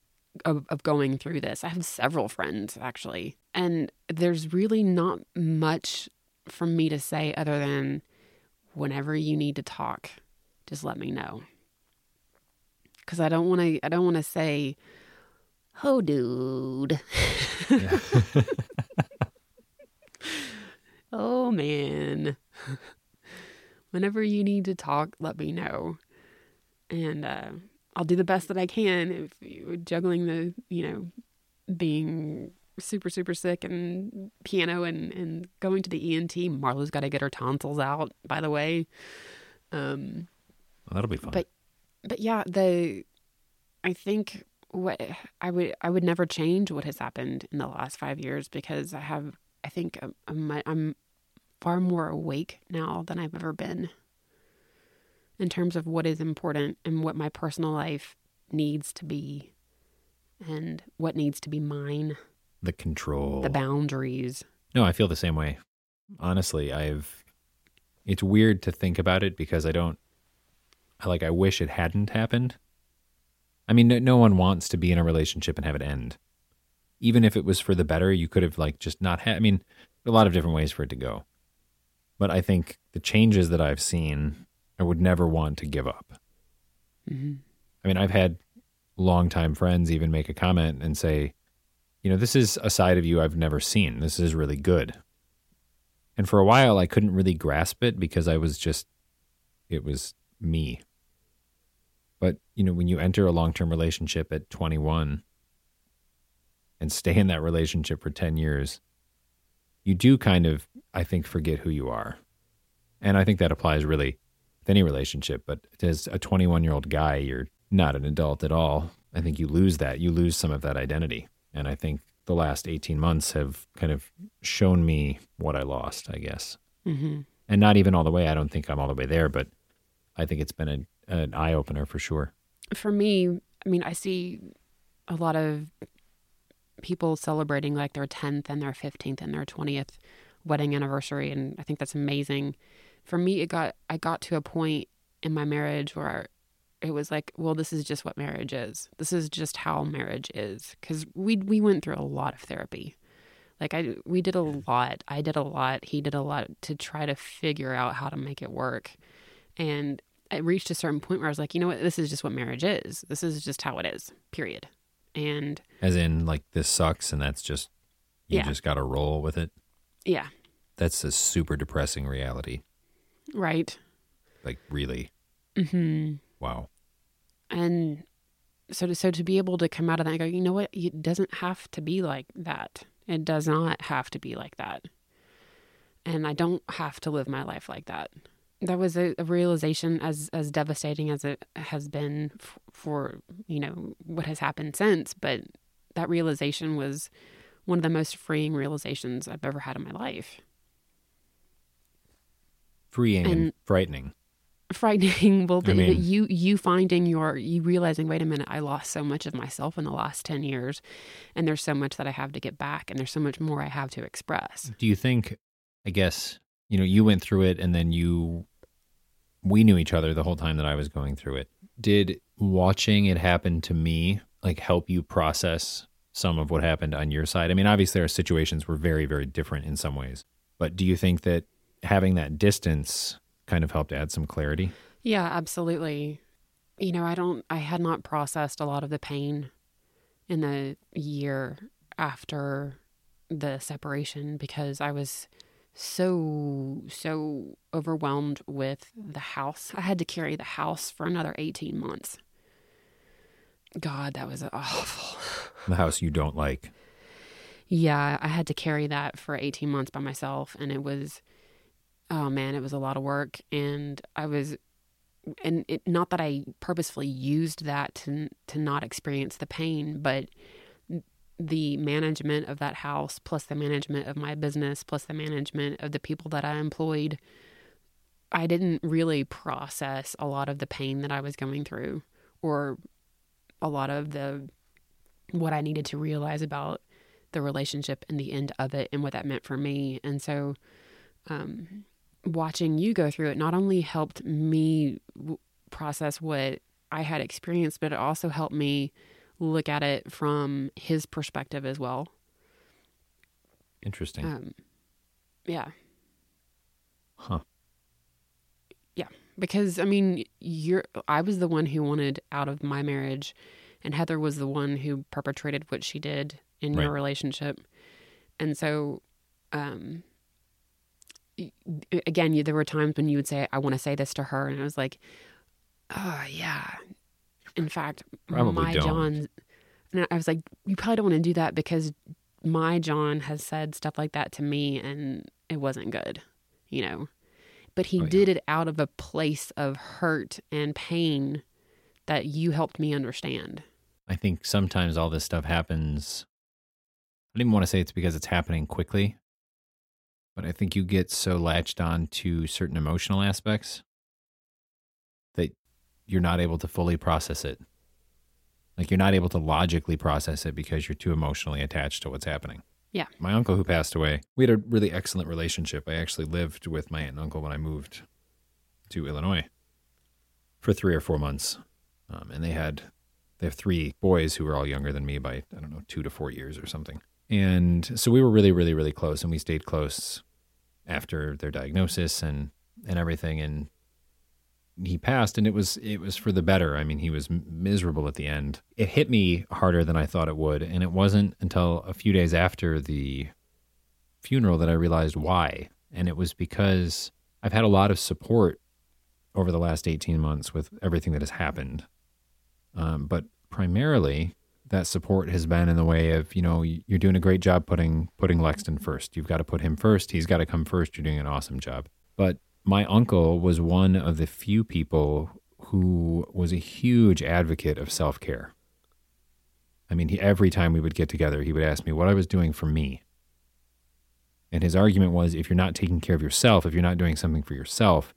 S1: of, of going through this. I have several friends actually, and there's really not much for me to say other than whenever you need to talk, just let me know. Cuz I don't want to I don't want to say oh dude.
S2: Yeah.
S1: Oh man. Whenever you need to talk, let me know. And uh, I'll do the best that I can if you juggling the, you know, being super, super sick and piano and, and going to the ENT. Marlo's got to get her tonsils out, by the way. Um,
S2: Well, that'll be fun.
S1: But- but yeah, the I think what I would I would never change what has happened in the last five years because I have I think I'm I'm, I'm far more awake now than I've ever been in terms of what is important and what my personal life needs to be and what needs to be mine,
S2: the control.
S1: the boundaries.
S2: No, I feel the same way. Honestly, I've it's weird to think about it because I don't I like I wish it hadn't happened. I mean, no, no one wants to be in a relationship and have it end. Even if it was for the better, you could have like just not had I mean, a lot of different ways for it to go. But I think the changes that I've seen, I would never want to give up.
S1: hmm
S2: I mean, I've had longtime friends even make a comment and say, you know, this is a side of you I've never seen. This is really good. And for a while, I couldn't really grasp it because I was just, it was me. But, you know, when you enter a long term relationship at 21 and stay in that relationship for 10 years, you do kind of, I think, forget who you are. And I think that applies really with any relationship. But as a 21 year old guy, you're not an adult at all. I think you lose that. You lose some of that identity. And I think the last 18 months have kind of shown me what I lost, I guess.
S1: hmm
S2: And not even all the way. I don't think I'm all the way there, but I think it's been a, an eye opener for sure.
S1: for me, I mean, I see a lot of people celebrating like their 10th and their 15th and their 20th wedding anniversary and I think that's amazing. For me, it got I got to a point in my marriage where it was like, well, this is just what marriage is. This is just how marriage is cuz we we went through a lot of therapy. Like I we did a lot. I did a lot. He did a lot to try to figure out how to make it work. And it reached a certain point where I was like, you know what, this is just what marriage is. This is just how it is. Period. And
S2: As in, like, this sucks and that's just, you
S1: Yeah.
S2: just got to roll with it.
S1: yeah,
S2: That's a super depressing reality.
S1: right.
S2: Like, really.
S1: hmm
S2: Wow.
S1: And so to so to be able to come out of that and go, you know what, it doesn't have to be like that. It does not have to be like that. And I don't have to live my life like that. That was a, a realization as as devastating as it has been f- for you know what has happened since. But that realization was one of the most freeing realizations I've ever had in my life.
S2: Freeing and,
S1: And-
S2: frightening.
S1: frightening well
S2: I
S1: the,
S2: mean-
S1: you you finding your you realizing wait a minute i lost so much of myself in the last 10 years and there's so much that i have to get back and there's so much more i have to express
S2: Do you think, I guess, you know, you went through it and then you, we knew each other the whole time that I was going through it. Did watching it happen to me like help you process some of what happened on your side? I mean, obviously, our situations were very, very different in some ways, but do you think that having that distance kind of helped add some clarity?
S1: yeah absolutely you know i don't i had not processed a lot of the pain in the year after the separation because I was so so overwhelmed with the house. I had to carry the house for another 18 months. God, that was awful.
S2: The house you don't like.
S1: Yeah, I had to carry that for 18 months by myself and it was oh man, it was a lot of work and I was and it, not that I purposefully used that to to not experience the pain, but the management of that house plus the management of my business plus the management of the people that I employed I didn't really process a lot of the pain that I was going through or a lot of the what I needed to realize about the relationship and the end of it and what that meant for me. And so um, watching you go through it not only helped me w- process what I had experienced, but it also helped me look at it from his perspective as well.
S2: Interesting.
S1: Um, yeah.
S2: huh.
S1: Yeah, because I mean, you're I was the one who wanted out of my marriage and Heather was the one who perpetrated what she did in
S2: Right.
S1: your relationship. And so um again, you, there were times when you would say I want to say this to her and I was like, "Oh, yeah. In fact,
S2: Probably
S1: my
S2: don't.
S1: John and I was like, you probably don't want to do that because my John has said stuff like that to me and it wasn't good, you know. But he
S2: Oh, yeah.
S1: did it out of a place of hurt and pain that you helped me understand.
S2: I think sometimes all this stuff happens. I don't even want to say it's because it's happening quickly, but I think you get so latched on to certain emotional aspects you're not able to fully process it. Like you're not able to logically process it because you're too emotionally attached to what's happening.
S1: Yeah.
S2: My uncle who passed away, we had a really excellent relationship. I actually lived with my aunt and uncle when I moved to Illinois for three or four months. Um, and they had they have three boys who were all younger than me by I don't know two to four years or something. And so we were really, really, really close, and we stayed close after their diagnosis and and everything. And he passed, and it was it was for the better. I mean, he was miserable at the end. It hit me harder than I thought it would, and it wasn't until a few days after the funeral that I realized why. And it was because I've had a lot of support over the last 18 months with everything that has happened. Um, but primarily, that support has been in the way of, you know, you're doing a great job putting putting Lexton first. You've got to put him first. He's got to come first. You're doing an awesome job. But my uncle was one of the few people who was a huge advocate of self care. I mean, he, every time we would get together, he would ask me what I was doing for me. And his argument was if you're not taking care of yourself, if you're not doing something for yourself,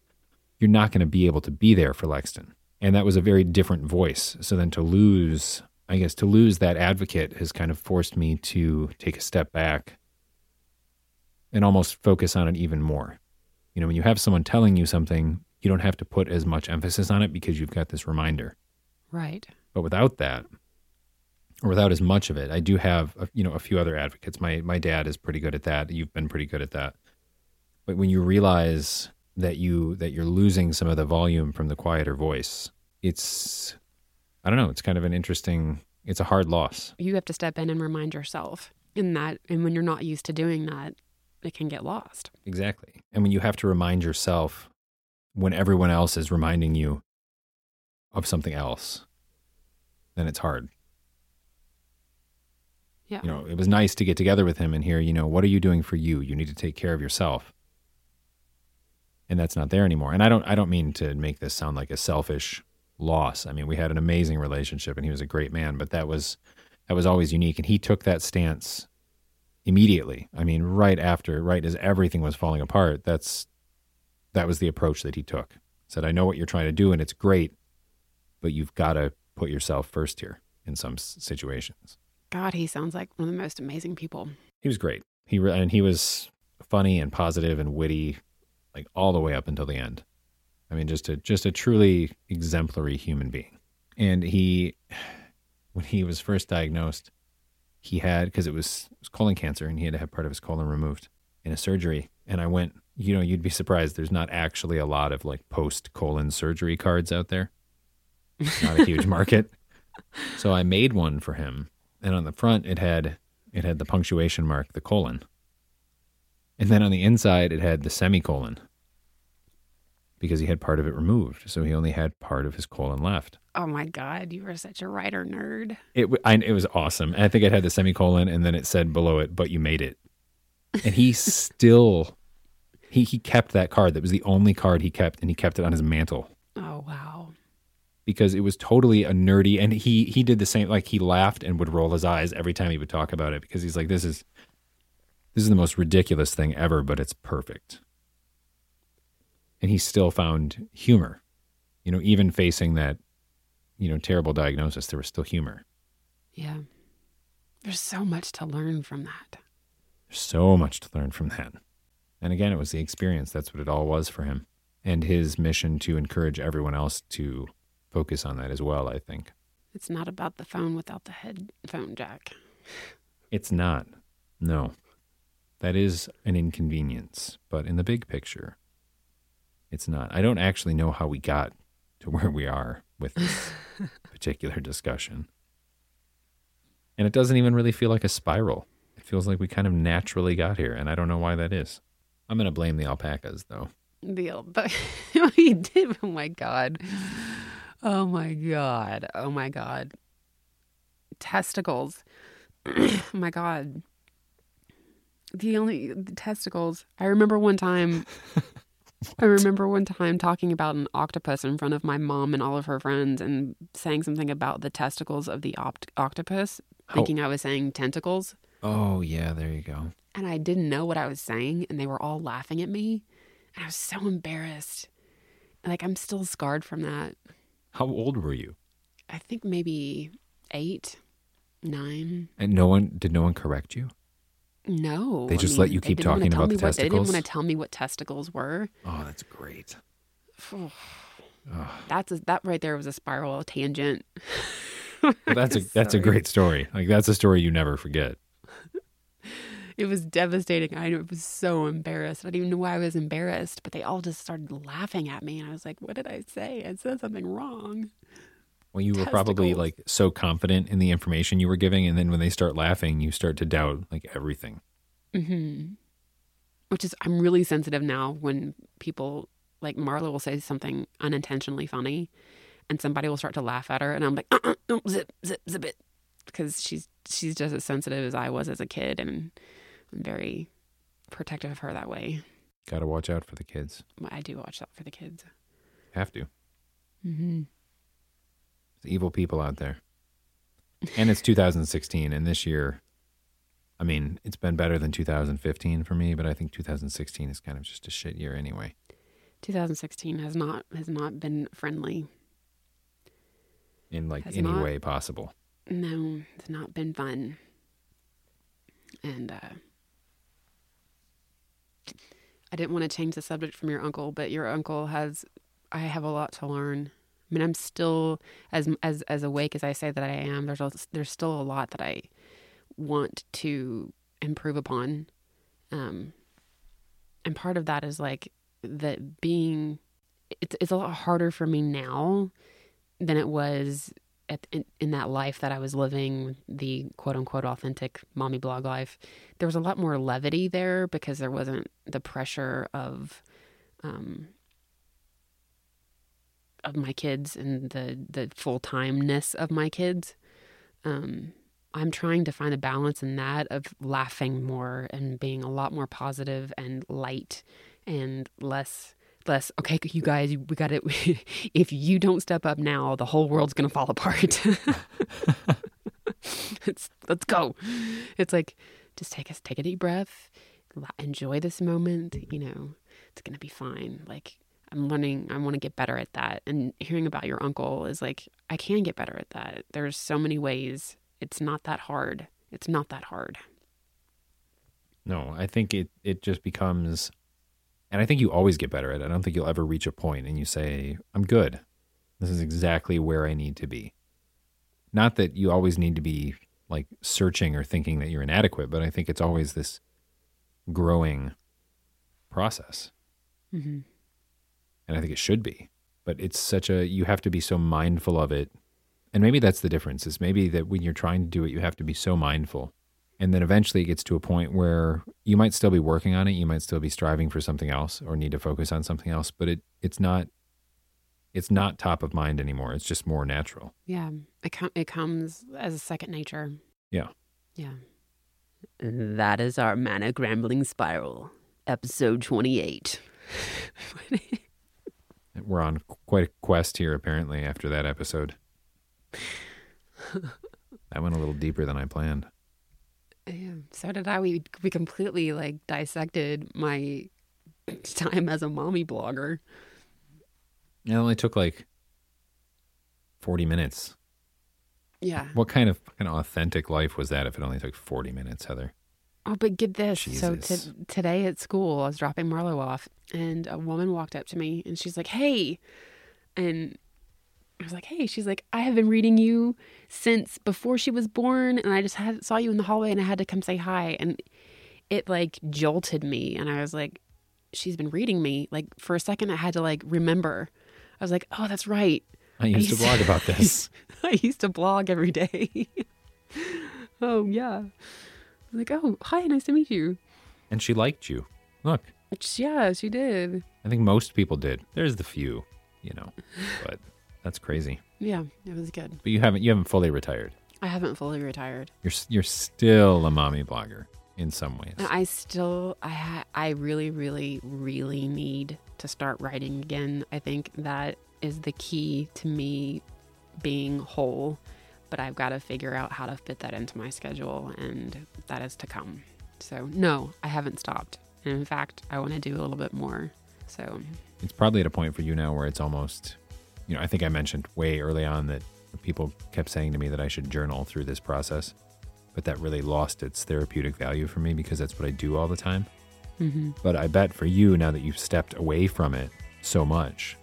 S2: you're not going to be able to be there for Lexton. And that was a very different voice. So then to lose, I guess, to lose that advocate has kind of forced me to take a step back and almost focus on it even more. You know, when you have someone telling you something, you don't have to put as much emphasis on it because you've got this reminder.
S1: Right.
S2: But without that, or without as much of it, I do have a, you know a few other advocates. My my dad is pretty good at that. You've been pretty good at that. But when you realize that you that you're losing some of the volume from the quieter voice, it's I don't know. It's kind of an interesting. It's a hard loss.
S1: You have to step in and remind yourself in that. And when you're not used to doing that, it can get lost.
S2: Exactly. And when you have to remind yourself when everyone else is reminding you of something else, then it's hard.
S1: Yeah.
S2: You know, it was nice to get together with him and hear, you know, what are you doing for you? You need to take care of yourself. And that's not there anymore. And I don't I don't mean to make this sound like a selfish loss. I mean, we had an amazing relationship and he was a great man, but that was that was always unique and he took that stance immediately. I mean, right after, right as everything was falling apart, that's that was the approach that he took. Said, "I know what you're trying to do and it's great, but you've got to put yourself first here in some situations."
S1: God, he sounds like one of the most amazing people.
S2: He was great. He re- and he was funny and positive and witty, like all the way up until the end. I mean, just a just a truly exemplary human being. And he, when he was first diagnosed, he had because it was, it was colon cancer, and he had to have part of his colon removed in a surgery. And I went, you know, you'd be surprised. There's not actually a lot of like post colon surgery cards out there. It's Not a huge market. So I made one for him, and on the front it had it had the punctuation mark, the colon. And then on the inside, it had the semicolon because he had part of it removed. So he only had part of his colon left.
S1: Oh my God, you were such a writer nerd.
S2: It, I, it was awesome. And I think it had the semicolon and then it said below it, but you made it. And he still, he, he kept that card. That was the only card he kept and he kept it on his mantle
S1: Oh wow.
S2: because it was totally a nerdy and he he did the same like he laughed and would roll his eyes every time he would talk about it because he's like this is this is the most ridiculous thing ever but it's perfect and he still found humor you know even facing that you know terrible diagnosis there was still humor
S1: Yeah. There's so much to learn from that.
S2: There's so much to learn from that and again it was the experience that's what it all was for him and his mission to encourage everyone else to focus on that as well i think
S1: It's not about the phone without the headphone jack.
S2: It's not. No. That is an inconvenience, but in the big picture, it's not. I don't actually know how we got to where we are with this particular discussion. And it doesn't even really feel like a spiral. It feels like we kind of naturally got here, and I don't know why that is. I'm going to blame the alpacas, though.
S1: The but he did. Oh my god. Oh my god. Oh my god. Testicles. oh my god. The only the testicles. I remember one time. I remember one time talking about an octopus in front of my mom and all of her friends, and saying something about the testicles of the opt- octopus,
S2: Oh.
S1: thinking I was saying tentacles.
S2: Oh, yeah, there you go.
S1: and I didn't know what I was saying, and they were all laughing at me, and I was so embarrassed. Like I'm still scarred from that.
S2: How old were you?
S1: I think maybe eight, nine.
S2: And no one, did no one correct you?
S1: No,
S2: They
S1: I
S2: just let you keep talking about the
S1: what, They didn't want to tell me what testicles were.
S2: Oh, that's great.
S1: That's a, that right there was a spiral a tangent.
S2: Well, that's a that's a great story. Like that's a story you never forget.
S1: It was devastating. I was so embarrassed. I didn't even know why I was embarrassed, but they all just started laughing at me, and I was like, "What did I say? I said something wrong."
S2: Well, you were probably like so confident in the information you were giving, and then when they start laughing, you start to doubt like everything.
S1: hmm Which is, I'm really sensitive now when people like Marlo will say something unintentionally funny, and somebody will start to laugh at her, and I'm like, uh-uh, no, zip, zip, zip it, because she's she's just as sensitive as I was as a kid, and I'm very protective of her that way.
S2: Got to watch out for the kids.
S1: I do watch out for the kids.
S2: Have to.
S1: Mm-hmm.
S2: There's evil people out there. And it's 2016, and this year, I mean, it's been better than 2015 for me, but I think 2016 is kind of just a shit year anyway.
S1: 2016 has not has not been friendly.
S2: In like
S1: Has
S2: any
S1: not.
S2: way possible.
S1: No, it's not been fun. And uh, I didn't want to change the subject from your uncle, but your uncle has. I have a lot to learn. I mean, I'm still as as as awake as I say that I am. There's a, there's still a lot that I want to improve upon, um, and part of that is like that being. It's it's a lot harder for me now than it was at, in, in that life that I was living, the quote unquote authentic mommy blog life, there was a lot more levity there because there wasn't the pressure of, um, of my kids and the the full timeness of my kids. Um, I'm trying to find a balance in that of laughing more and being a lot more positive and light and less less okay you guys we got it. If you don't step up now the whole world's gonna fall apart. It's, let's go. It's like just take us take a deep breath enjoy this moment you know. It's gonna be fine. Like i'm learning i want to get better at that and hearing about your uncle is like i can get better at that there's so many ways it's not that hard it's not that hard
S2: No, I think it it just becomes and I think you always get better at it. I don't think you'll ever reach a point and you say, "I'm good. This is exactly where I need to be." Not that you always need to be like searching or thinking that you're inadequate, but I think it's always this growing process.
S1: mm-hmm.
S2: And I think it should be. But it's such a you have to be so mindful of it. And maybe that's the difference. Is maybe that when you're trying to do it, you have to be so mindful And then eventually it gets to a point where you might still be working on it, you might still be striving for something else or need to focus on something else, but it it's not it's not top of mind anymore. It's just more natural.
S1: Yeah. It, com- it comes as a second nature.
S2: Yeah.
S1: Yeah. That is our manic rambling spiral, episode 28.
S2: We're on quite a quest here apparently after that episode. that went a little deeper than I planned.
S1: Yeah, so did I. We we completely like dissected my time as a mommy blogger.
S2: It only took like 40 minutes.
S1: Yeah.
S2: What kind of kind of authentic life was that if it only took 40 minutes, Heather?
S1: Oh, but get this. So t- today at school, I was dropping Marlo off, and a woman walked up to me, and she's like, "Hey," and I was like, "Hey." She's like, "I have been reading you since before she was born, and I just had saw you in the hallway, and I had to come say hi." And it like jolted me, and I was like, "She's been reading me." Like for a second, I had to like remember. I was like, "Oh, that's right."
S2: I used to
S1: used-
S2: blog about this.
S1: I used to blog every day. oh yeah. Like, oh, hi, nice to meet you.
S2: and she liked you. Look,
S1: Yeah, she did.
S2: I think most people did. There's the few, you know, but that's crazy.
S1: Yeah, it was good.
S2: But you haven't you haven't fully retired.
S1: I haven't fully retired.
S2: You're you're still a mommy blogger in some ways.
S1: I still, I, ha- I really, really, really need to start writing again. I think that is the key to me being whole. But I've got to figure out how to fit that into my schedule, and that is to come. So no, I haven't stopped. And in fact, I want to do a little bit more. So
S2: It's probably at a point for you now where it's almost, you know, I think I mentioned way early on that people kept saying to me that I should journal through this process, but that really lost its therapeutic value for me because that's what I do all the time.
S1: mhm.
S2: But I bet for you, now that you've stepped away from it so much,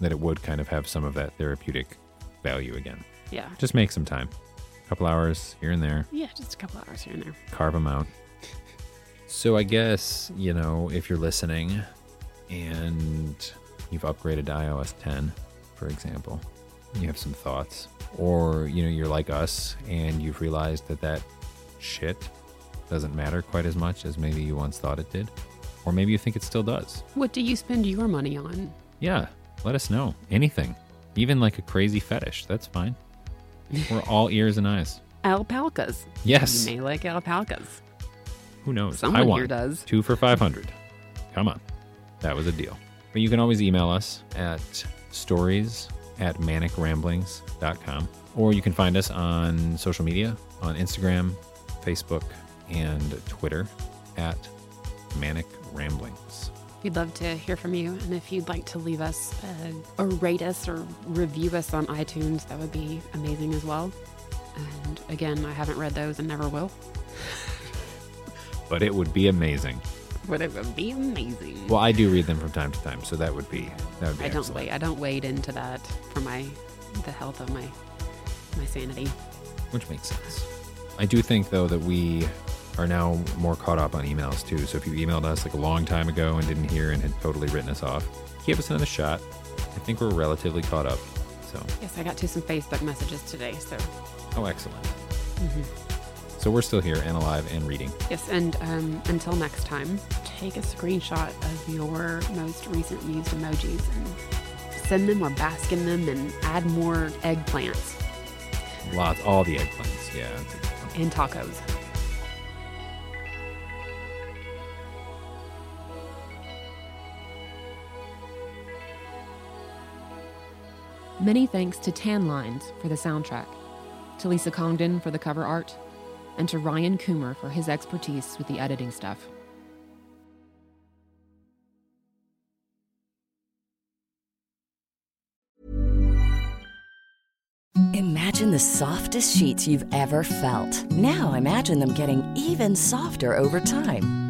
S2: that it would kind of have some of that therapeutic value again.
S1: Yeah,
S2: Just make some time. A couple hours here and there,
S1: yeah, just a couple hours here and there.
S2: carve them out. So I guess, you know, if you're listening and you've upgraded to iOS 10, for example, you have some thoughts, or, you know, you're like us and you've realized that that shit doesn't matter quite as much as maybe you once thought it did, or maybe you think it still does.
S1: What do you spend your money on?
S2: Yeah, let us know. Anything. Even like a crazy fetish. That's fine. We're all ears and eyes.
S1: Alpacas.
S2: Yes.
S1: You may like alpacas.
S2: Who knows?
S1: Someone
S2: I won.
S1: here does.
S2: Two for 500. Come on. That was a deal. But you can always email us at stories at manicramblings.com. Or you can find us on social media on Instagram, Facebook, and Twitter at Manic Ramblings.
S1: We'd love to hear from you. And if you'd like to leave us uh, or rate us or review us on iTunes, that would be amazing as well. And again, I haven't read those and never will,
S2: But it would be amazing.
S1: but it would be amazing.
S2: Well, I do read them from time to time, so that would be that would be
S1: I don't wait. I don't wade into that for my the health of my my sanity.
S2: which makes sense. I do think though that we are now more caught up on emails too. So if you emailed us like a long time ago and didn't hear and had totally written us off, give us another shot. I think we're relatively caught up. So,
S1: Yes, I got to some Facebook messages today. So
S2: oh, excellent. So we're still here and alive and reading.
S1: yes, and um, until next time, take a screenshot of your most recent used emojis and send them or bask in them and add more eggplants
S2: Lots, all the eggplants. Yeah. that's a good one.
S1: and tacos.
S5: Many thanks to Tan Lines for the soundtrack, to Lisa Congdon for the cover art, and to Ryan Coomer for his expertise with the editing stuff.
S6: Imagine the softest sheets you've ever felt. Now imagine them getting even softer over time.